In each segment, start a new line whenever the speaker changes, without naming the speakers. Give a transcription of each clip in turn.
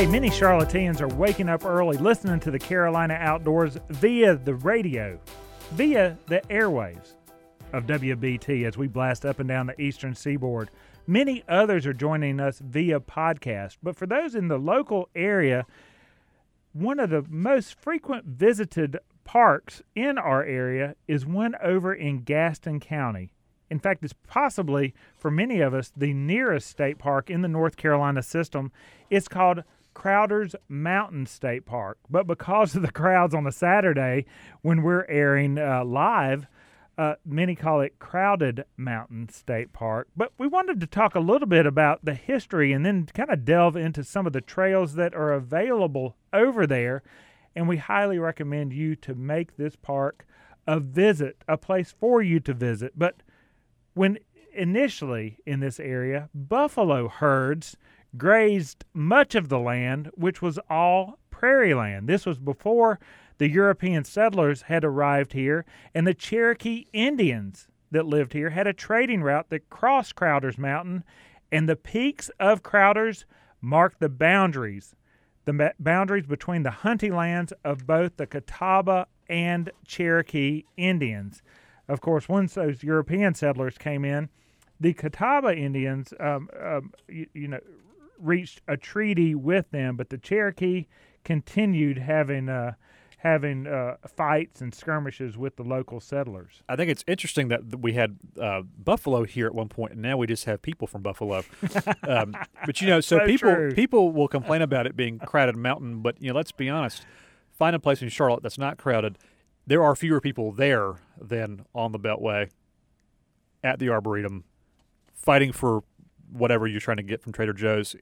Hey, many Charlotteans are waking up early listening to the Carolina Outdoors via the radio, via the airwaves of WBT as we blast up and down the eastern seaboard. Many others are joining us via podcast, but for those in the local area, one of the most frequent visited parks in our area is one over in Gaston County. In fact, it's possibly, for many of us, the nearest state park in the North Carolina system. It's called Crowder's Mountain State Park. But because of the crowds on a Saturday when we're airing uh, live, uh, many call it Crowded Mountain State Park. But we wanted to talk a little bit about the history and then kind of delve into some of the trails that are available over there. And we highly recommend you to make this park a visit, a place for you to visit. But when initially in this area, buffalo herds grazed much of the land, which was all prairie land. This was before the European settlers had arrived here, and the Cherokee Indians that lived here had a trading route that crossed Crowder's Mountain, and the peaks of Crowder's marked the boundaries, the boundaries between the hunting lands of both the Catawba and Cherokee Indians. Of course, once those European settlers came in, the Catawba Indians, um, um, you, you, know, reached a treaty with them, but the Cherokee continued having uh, having uh, fights and skirmishes with the local settlers.
I think it's interesting that we had uh, Buffalo here at one point, and now we just have people from Buffalo. um, but you know, so,
So
people
true.
people will complain about it being crowded mountain, but you know, let's be honest. Find a place in Charlotte that's not crowded. There are fewer people there than on the Beltway, at the Arboretum, fighting for whatever you're trying to get from Trader Joe's.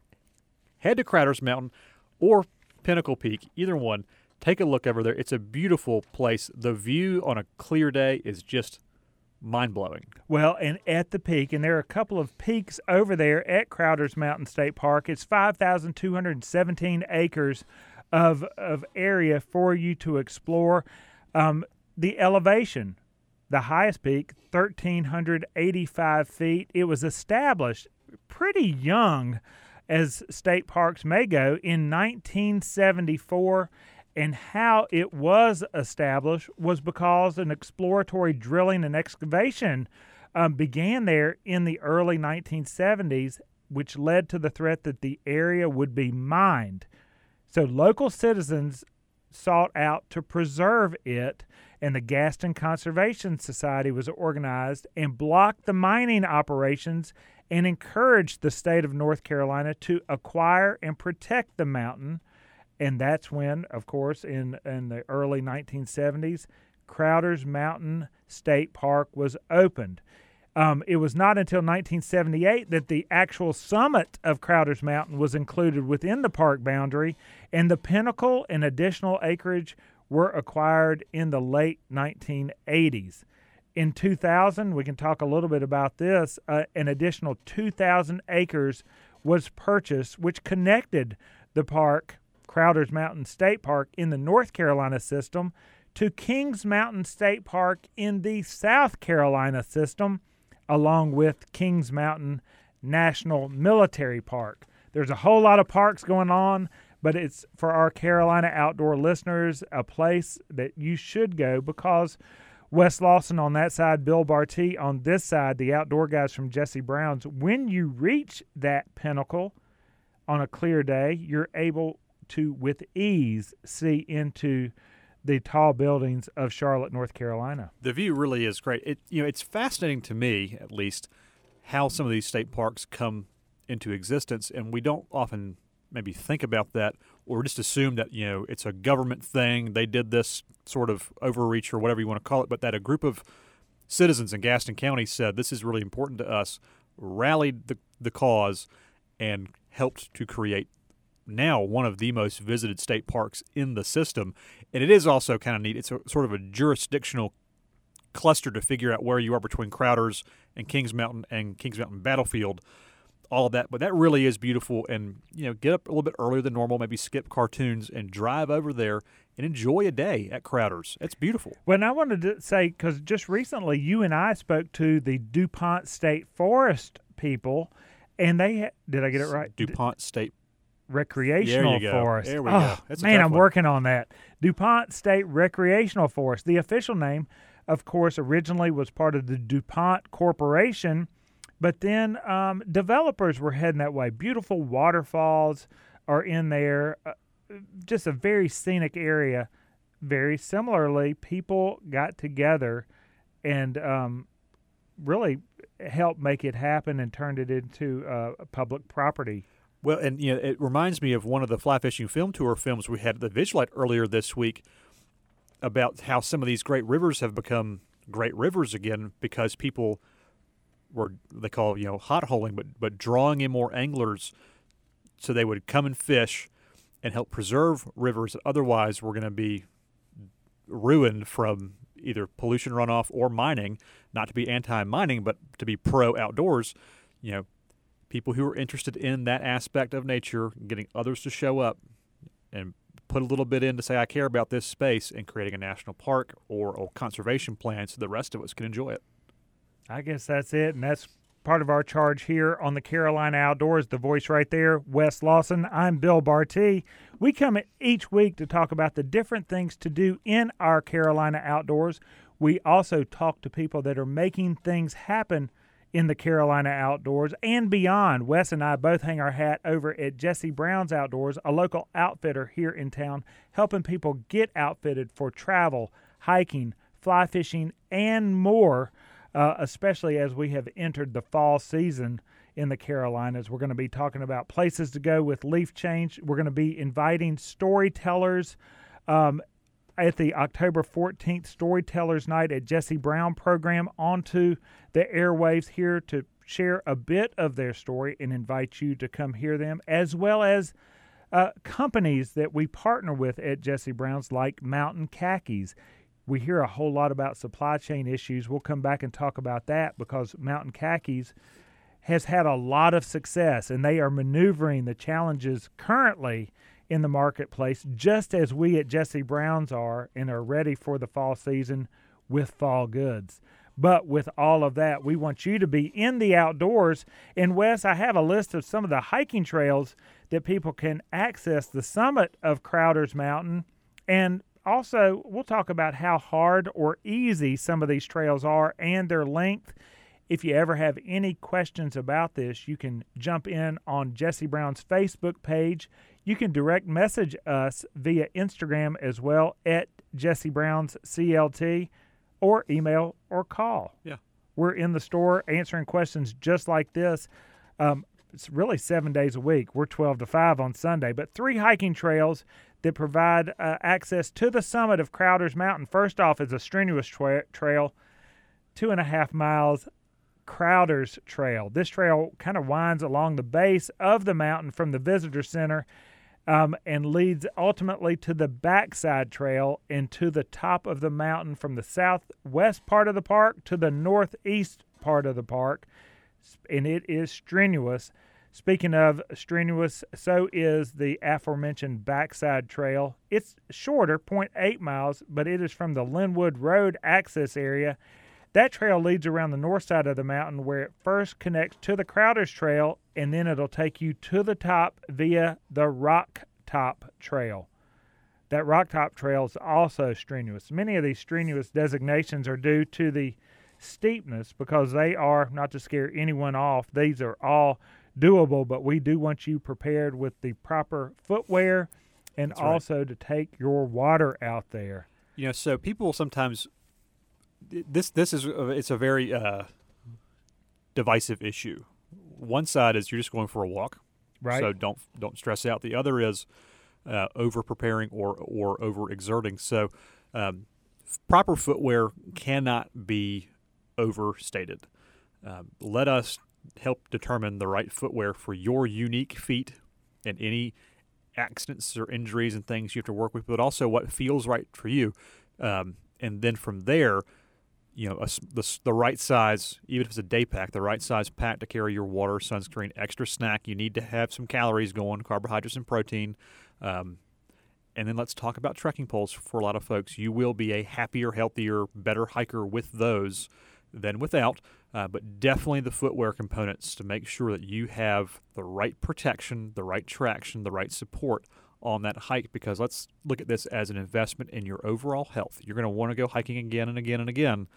Head to Crowder's Mountain or Pinnacle Peak, either one. Take a look over there. It's a beautiful place. The view on a clear day is just mind blowing.
Well, and at the peak, and there are a couple of peaks over there at Crowder's Mountain State Park. It's 5,217 acres of, of area for you to explore. Um, the elevation, the highest peak, 1,385 feet. It was established pretty young, as state parks may go, in 1974 and how it was established was because an exploratory drilling and excavation um, began there in the early 1970s, which led to the threat that the area would be mined. So local citizens sought out to preserve it, and the Gaston Conservation Society was organized and blocked the mining operations and encouraged the state of North Carolina to acquire and protect the mountain and that's when, of course, in in the early 1970s, Crowder's Mountain State Park was opened. Um, it was not until 1978 that the actual summit of Crowder's Mountain was included within the park boundary, and the pinnacle and additional acreage were acquired in the late 1980s. In 2000, we can talk a little bit about this. Uh, an additional 2,000 acres was purchased, which connected the park Crowder's Mountain State Park in the North Carolina system to Kings Mountain State Park in the South Carolina system, along with Kings Mountain National Military Park. There's a whole lot of parks going on, but it's for our Carolina outdoor listeners a place that you should go because Wes Lawson on that side, Bill Barty on this side, the outdoor guys from Jesse Brown's. When you reach that pinnacle on a clear day, you're able to, with ease, see into the tall buildings of Charlotte, North Carolina.
The view really is great. It you know it's fascinating to me at least how some of these state parks come into existence, and we don't often maybe think about that or just assume that you know it's a government thing. They did this sort of overreach or whatever you want to call it, but that a group of citizens in Gaston County said this is really important to us, rallied the the cause, and helped to create now one of the most visited state parks in the system. And it is also kind of neat. It's a, sort of a jurisdictional cluster to figure out where you are between Crowders and Kings Mountain and Kings Mountain Battlefield. All of that, but that really is beautiful. And you know, get up a little bit earlier than normal, maybe skip cartoons and drive over there and enjoy a day at Crowders. It's beautiful.
Well, and I wanted to say because just recently you and I spoke to the DuPont State Forest people, and they ha- did I get it right?
DuPont State
Recreational. Forest.
There we
oh,
go. Ah, That's a
man, I'm
one.
working on that. DuPont State Recreational Forest. The official name, of course, originally was part of the DuPont Corporation, but then um, developers were heading that way. Beautiful waterfalls are in there, uh, just a very scenic area. Very similarly, people got together and um, really helped make it happen and turned it into uh, public property.
Well, and you know, it reminds me of one of the fly fishing film tour films we had at the Visulite earlier this week about how some of these great rivers have become great rivers again because people were they call you know hot holing, but but drawing in more anglers so they would come and fish and help preserve rivers that otherwise were going to be ruined from either pollution runoff or mining. Not to be anti-mining, but to be pro outdoors. You know, people who are interested in that aspect of nature, getting others to show up and put a little bit in to say I care about this space and creating a national park or a conservation plan so the rest of us can enjoy it.
I guess that's it, and that's part of our charge here on the Carolina Outdoors. The voice right there, Wes Lawson. I'm Bill Barty. We come each week to talk about the different things to do in our Carolina Outdoors. We also talk to people that are making things happen in the Carolina outdoors and beyond. Wes and I both hang our hat over at Jesse Brown's Outdoors, a local outfitter here in town, helping people get outfitted for travel, hiking, fly fishing, and more, uh, especially as we have entered the fall season in the Carolinas. We're going to be talking about places to go with leaf change. We're going to be inviting storytellers. Um, at the October 14th Storytellers Night at Jesse Brown program onto the airwaves here to share a bit of their story and invite you to come hear them, as well as uh, companies that we partner with at Jesse Brown's, like Mountain Khakis. We hear a whole lot about supply chain issues. We'll come back and talk about that because Mountain Khakis has had a lot of success and they are maneuvering the challenges currently in the marketplace, just as we at Jesse Brown's are and are ready for the fall season with fall goods. But with all of that, we want you to be in the outdoors. And Wes, I have a list of some of the hiking trails that people can access the summit of Crowder's Mountain. And also, we'll talk about how hard or easy some of these trails are and their length. If you ever have any questions about this, you can jump in on Jesse Brown's Facebook page. You can direct message us via Instagram as well at Jesse Brown's CLT or email or call.
Yeah.
We're in the store answering questions just like this. Um, it's really seven days a week. We're 12 to 5 on Sunday, but three hiking trails that provide uh, access to the summit of Crowder's Mountain. First off, is a strenuous tra- trail, two and a half miles Crowder's Trail. This trail kind of winds along the base of the mountain from the visitor center um, and leads ultimately to the backside trail and to the top of the mountain from the southwest part of the park to the northeast part of the park. And it is strenuous. Speaking of strenuous, so is the aforementioned backside trail. It's shorter, 0.8 miles, but it is from the Linwood Road access area that trail leads around the north side of the mountain where it first connects to the Crowder's Trail and then it'll take you to the top via the Rock Top Trail. That Rock Top Trail is also strenuous. Many of these strenuous designations are due to the steepness because they are, not to scare anyone off, these are all doable, but we do want you prepared with the proper footwear and
That's right.
also to take your water out there.
You know, so people sometimes this this is a- it's a very uh, divisive issue. One side is you're just going for a walk,
Right?
so don't don't stress out. The other is uh, over preparing or or over exerting. So um, proper footwear cannot be overstated. Um, let us help determine the right footwear for your unique feet and any accidents or injuries and things you have to work with, but also what feels right for you. Um, and then from there, you know, a the, the right size, even if it's a day pack, the right size pack to carry your water, sunscreen, extra snack. You need to have some calories going, carbohydrates and protein. Um, and then let's talk about trekking poles for a lot of folks. You will be a happier, healthier, better hiker with those than without. Uh, but definitely the footwear components to make sure that you have the right protection, the right traction, the right support on that hike because let's look at this as an investment in your overall health. You're going to want to go hiking again and again and again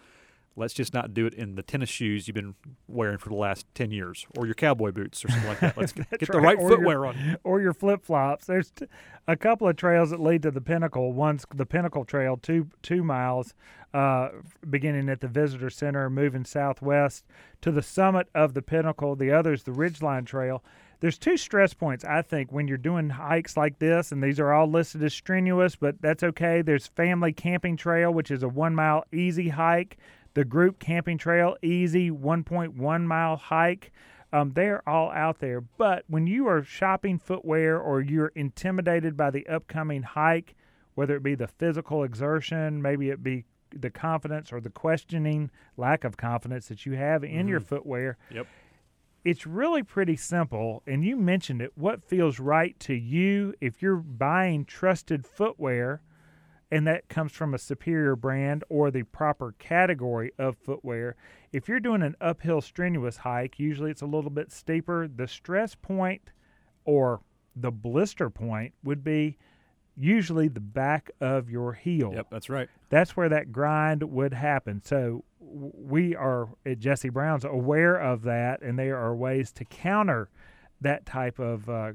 let's just not do it in the tennis shoes you've been wearing for the last 10 years or your cowboy boots or something like that. Let's get, get the right,
or
footwear
your,
on.
Or your flip flops. There's t- a couple of trails that lead to the pinnacle. One's the Pinnacle Trail, two two miles, uh, beginning at the Visitor Center, moving southwest to the summit of the pinnacle. The other is the Ridgeline Trail. There's two stress points, I think, when you're doing hikes like this, and these are all listed as strenuous, but that's okay. There's Family Camping Trail, which is a one mile easy hike the group camping trail, easy 1.1 mile hike. Um, they're all out there. But when you are shopping footwear or you're intimidated by the upcoming hike, whether it be the physical exertion, maybe it be the confidence or the questioning lack of confidence that you have in mm-hmm. your footwear.
Yep.
It's really pretty simple. And you mentioned it. What feels right to you if you're buying trusted footwear? And that comes from a superior brand or the proper category of footwear. If you're doing an uphill strenuous hike, usually it's a little bit steeper. The stress point or the blister point would be usually the back of your heel.
Yep, that's right.
That's where that grind would happen. So we are at Jesse Brown's aware of that, and there are ways to counter that type of uh,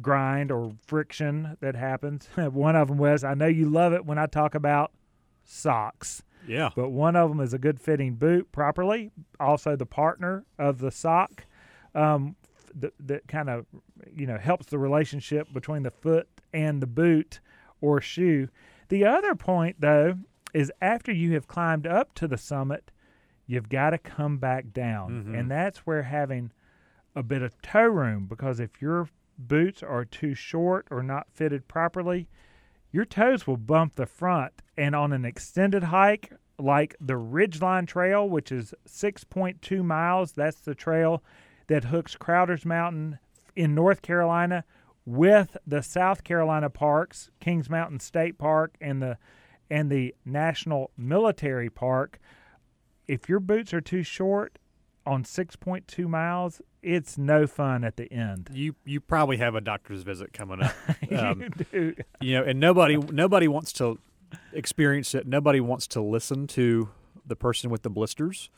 grind or friction that happens. one of them was I know you love it when I talk about socks.
Yeah.
But one of them is a good fitting boot properly. Also, the partner of the sock um, that, that kind of you know helps the relationship between the foot and the boot or shoe. The other point, though, is after you have climbed up to the summit, you've got to come back down, mm-hmm. and that's where having a bit of toe room because if your boots are too short or not fitted properly, your toes will bump the front. And on an extended hike like the Ridgeline Trail, which is 6.2 miles, that's the trail that hooks Crowder's Mountain in North Carolina with the South Carolina parks, Kings Mountain State Park and the and the National Military Park. If your boots are too short on 6.2 miles, it's no fun at the end.
You you probably have a doctor's visit coming up.
Um, you do.
You know, and nobody nobody wants to experience it. Nobody wants to listen to the person with the blisters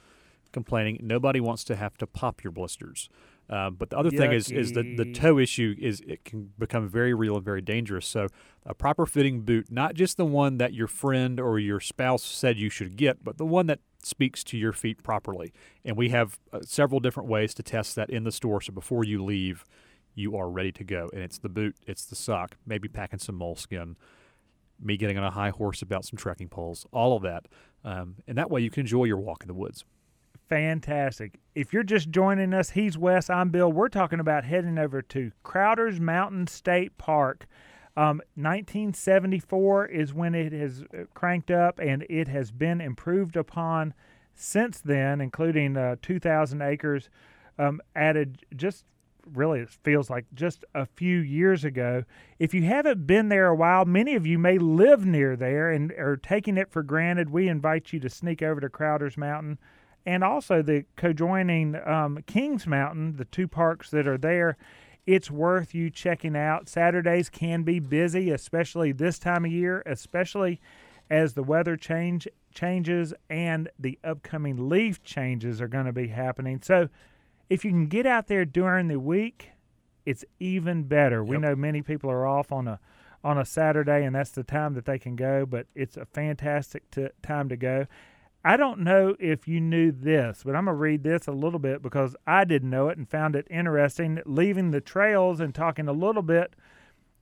complaining. Nobody wants to have to pop your blisters. Uh, but the other Yucky. thing is is that the toe issue is it can become very real and very dangerous. So a proper fitting boot, not just the one that your friend or your spouse said you should get, but the one that speaks to your feet properly. And we have uh, several different ways to test that in the store. So before you leave, you are ready to go. And it's the boot, it's the sock, maybe packing some moleskin, me getting on a high horse about some trekking poles, all of that. Um, and that way you can enjoy your walk in the woods
fantastic. If you're just joining us, he's Wes, I'm Bill. We're talking about heading over to Crowder's Mountain State Park. Um, 1974 is when it has uh, cranked up, and it has been improved upon since then, including uh, 2,000 acres um, added just really it feels like just a few years ago. If you haven't been there a while, many of you may live near there and are taking it for granted. We invite you to sneak over to Crowder's Mountain and also the cojoining um, Kings Mountain, the two parks that are there. It's worth you checking out. Saturdays can be busy, especially this time of year, especially as the weather change changes and the upcoming leaf changes are going to be happening. So, if you can get out there during the week, it's even better. Yep. We know many people are off on a on a Saturday, and that's the time that they can go. But it's a fantastic t- time to go. I don't know if you knew this, but I'm going to read this a little bit because I didn't know it and found it interesting. Leaving the trails and talking a little bit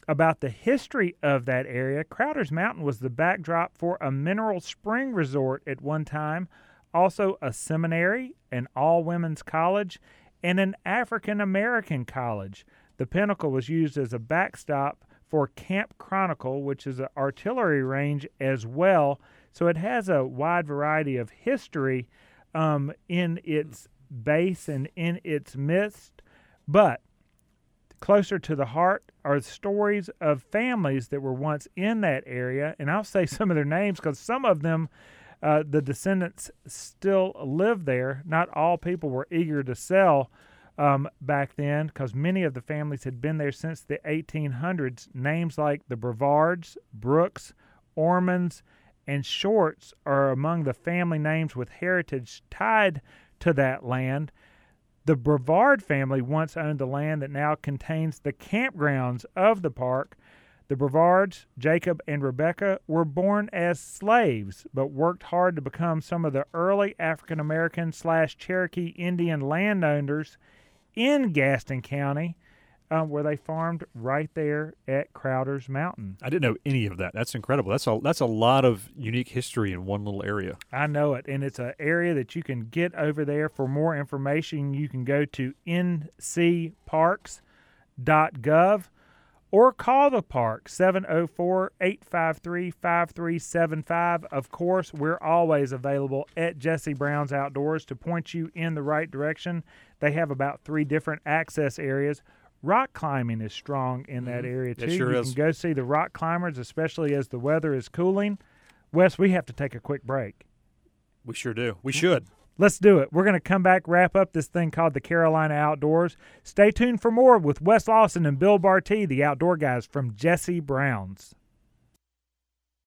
about the history of that area, Crowder's Mountain was the backdrop for a mineral spring resort at one time, also a seminary, an all women's college, and an African American college. The pinnacle was used as a backstop for Camp Chronicle, which is an artillery range as well so it has a wide variety of history um, in its base and in its midst. But closer to the heart are stories of families that were once in that area. And I'll say some of their names because some of them Uh, the descendants still live there. Not all people were eager to sell um, back then because many of the families had been there since the 1800s. Names like the Brevards, Brooks, Ormonds, and Shorts are among the family names with heritage tied to that land. The Brevard family once owned the land that now contains the campgrounds of the park. The Brevards, Jacob and Rebecca, were born as slaves, but worked hard to become some of the early African American slash Cherokee Indian landowners in Gaston County um, where they farmed right there at Crowder's Mountain.
I didn't know any of that. That's incredible. That's a that's a lot of unique history in one little area.
I know it, and it's an area that you can get over there. For more information, you can go to ncparks.gov or call the park 704-853-5375. Of course, we're always available at Jesse Brown's Outdoors to point you in the right direction. They have about 3 different access areas rock climbing is strong in that
Mhm.
area
It
too.
sure
you
is.
can go see the rock climbers, especially as the weather is cooling. Wes, we have to take a quick break.
We sure do. We should.
Let's do it. We're going to come back, wrap up this thing called the Carolina Outdoors. Stay tuned for more with Wes Lawson and Bill Barty, the outdoor guys from Jesse Brown's.